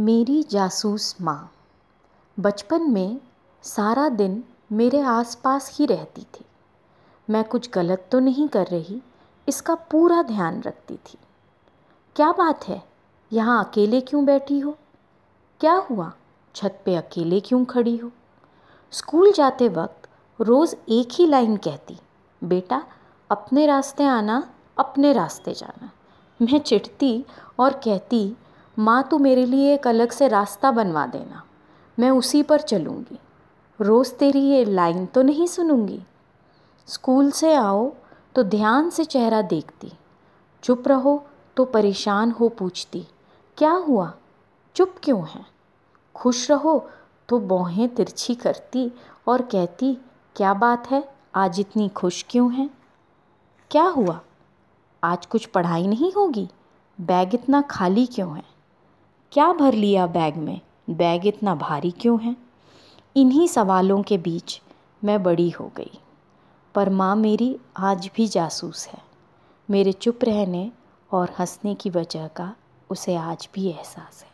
मेरी जासूस माँ। बचपन में सारा दिन मेरे आसपास ही रहती थी। मैं कुछ गलत तो नहीं कर रही, इसका पूरा ध्यान रखती थी। क्या बात है? यहाँ अकेले क्यों बैठी हो? क्या हुआ? छत पे अकेले क्यों खड़ी हो? स्कूल जाते वक्त रोज़ एक ही लाइन कहती, बेटा, अपने रास्ते आना, अपने रास्ते जाना। मैं चिढ़ती और कहती माँ, तू मेरे लिए एक अलग से रास्ता बनवा देना। मैं उसी पर चलूँगी। रोज़ तेरी ये लाइन तो नहीं सुनूँगी। स्कूल से आओ तो ध्यान से चेहरा देखती। चुप रहो तो परेशान हो पूछती, क्या हुआ? चुप क्यों है? खुश रहो तो बौहें तिरछी करती और कहती, क्या बात है? आज इतनी खुश क्यों हैं? क्या हुआ? आज कुछ पढ़ाई नहीं होगी? बैग इतना खाली क्यों है? क्या भर लिया बैग में? बैग इतना भारी क्यों है? इन्हीं सवालों के बीच मैं बड़ी हो गई। पर माँ मेरी आज भी जासूस है। मेरे चुप रहने और हंसने की वजह का उसे आज भी एहसास है।